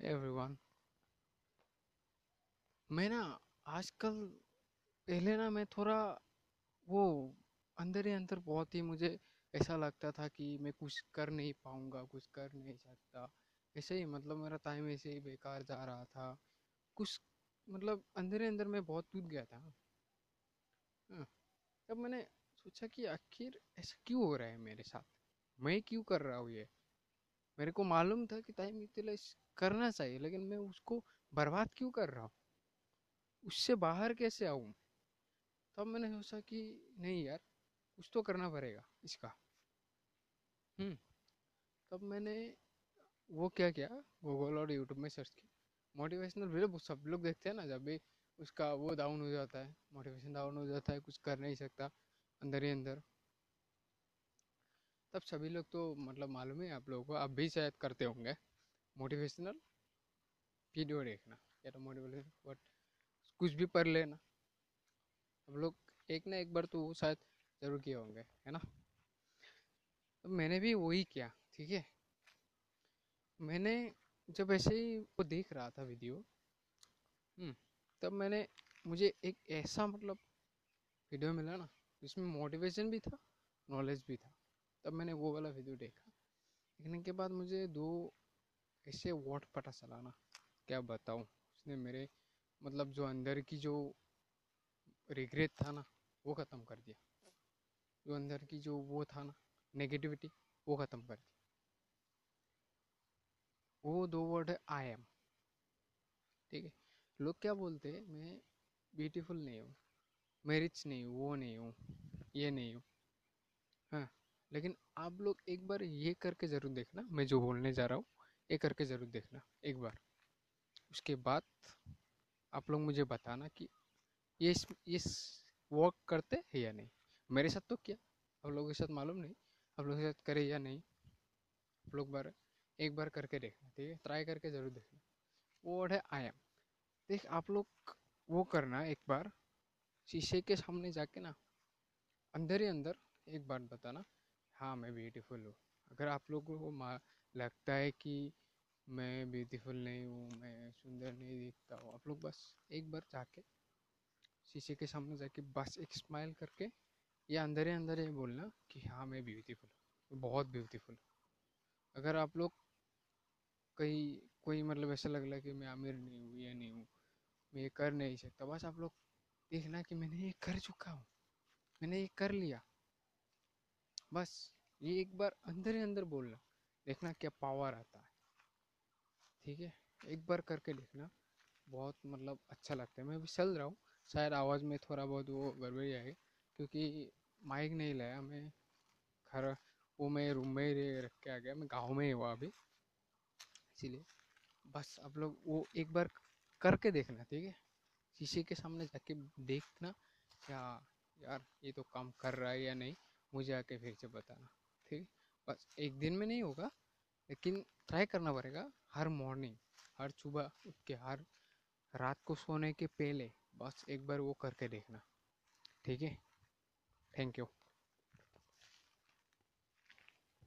Everyone मैं ना आजकल पहले ना मैं थोड़ा वो अंदर ही अंदर बहुत ही मुझे ऐसा लगता था कि मैं कुछ कर नहीं पाऊँगा कुछ कर नहीं सकता। ऐसे ही मतलब मेरा टाइम ऐसे ही बेकार जा रहा था। कुछ मतलब अंदर ही अंदर मैं बहुत टूट गया था। हाँ, तब मैंने सोचा कि आखिर ऐसा क्यों हो रहा है मेरे साथ? मैं क्यों कर रहा हूँ ये? मेरे को मालूम था कि टाइम यूटिलाइज करना चाहिए, लेकिन मैं उसको बर्बाद क्यों कर रहा हूँ? उससे बाहर कैसे आऊँ तब मैंने सोचा कि नहीं यार, कुछ तो करना पड़ेगा इसका। हम्म तब मैंने वो क्या किया? गूगल और यूट्यूब में सर्च किया। मोटिवेशनल वीडियो सब लोग देखते हैं ना, जब भी उसका वो डाउन हो जाता है मोटिवेशन डाउन हो जाता है, कुछ कर नहीं सकता, अंदर ही अंदर। तब सभी लोग तो मतलब मालूम है आप लोगों को आप भी शायद करते होंगे। मोटिवेशनल वीडियो देखना या तो मोटिवेशनल बट कुछ भी पढ़ लेना। हम लोग एक ना एक बार तो शायद ज़रूर किए होंगे है ना? तो मैंने भी वही किया ठीक है? मैंने जब ऐसे ही वो देख रहा था वीडियो हम्म, तब मैंने मुझे एक ऐसा मतलब वीडियो मिला ना जिसमें मोटिवेशन भी था नॉलेज भी था। तब मैंने वो वाला वीडियो देखा। देखने के बाद मुझे दो ऐसे वर्ड पता चला ना, क्या बताऊँ? उसने मेरे मतलब जो अंदर की जो रिग्रेट था ना, वो ख़त्म कर दिया। जो अंदर की जो वो था ना नेगेटिविटी वो ख़त्म कर दिया। वो दो वर्ड है आई एम ठीक है? लोग क्या बोलते हैं? मैं ब्यूटीफुल नहीं हूँ, मैं रिच नहीं हूँ, वो नहीं हूँ, ये नहीं हूँ। हाँ। लेकिन आप लोग एक बार ये करके ज़रूर देखना मैं जो बोलने जा रहा हूँ ये करके ज़रूर देखना एक बार। उसके बाद आप लोग मुझे बताना कि ये इस, इस वर्क करते हैं या नहीं। मेरे साथ तो क्या आप लोगों के साथ मालूम नहीं आप लोगों के साथ करे या नहीं आप लोग बार एक बार करके देखना ठीक है? ट्राई करके ज़रूर देखना। वो वर्ड है आई एम देख आप लोग वो करना एक बार शीशे के सामने जाके ना अंदर ही अंदर एक बार बताना हाँ मैं ब्यूटीफुल हूँ। अगर आप लोगों को लगता है कि मैं ब्यूटीफुल नहीं हूँ, मैं सुंदर नहीं दिखता हूँ, आप लोग बस एक बार जाके शीशे के सामने जाके बस एक स्माइल करके या अंदर ही अंदर ही बोलना कि हाँ मैं ब्यूटीफुल हूँ बहुत ब्यूटीफुल अगर आप लोग कहीं, कोई मतलब ऐसा लग रहा कि मैं अमीर नहीं हूँ, या नहीं हूँ, मैं ये कर नहीं सकता, बस आप लोग देखना कि मैंने ये कर चुका हूँ, मैंने ये कर लिया। बस ये एक बार अंदर ही अंदर बोलना। देखना क्या पावर आता है। ठीक है? एक बार करके देखना। बहुत मतलब अच्छा लगता है। मैं अभी चल रहा हूँ। शायद आवाज़ में थोड़ा बहुत वो गड़बड़ी आएगी क्योंकि माइक नहीं लाया मैं। घर, वो मैं रूम में ही रख के आ गया। मैं गाँव में ही हुआ अभी। इसीलिए बस आप लोग वो एक बार करके देखना, ठीक है? शीशे के सामने जाके देखना क्या यार ये तो काम कर रहा है या नहीं। मुझे आके फिर से बताना, ठीक बस एक दिन में नहीं होगा, लेकिन ट्राई करना पड़ेगा हर मॉर्निंग हर सुबह उठ के, हर रात को सोने के पहले बस एक बार वो करके देखना, ठीक है? Thank you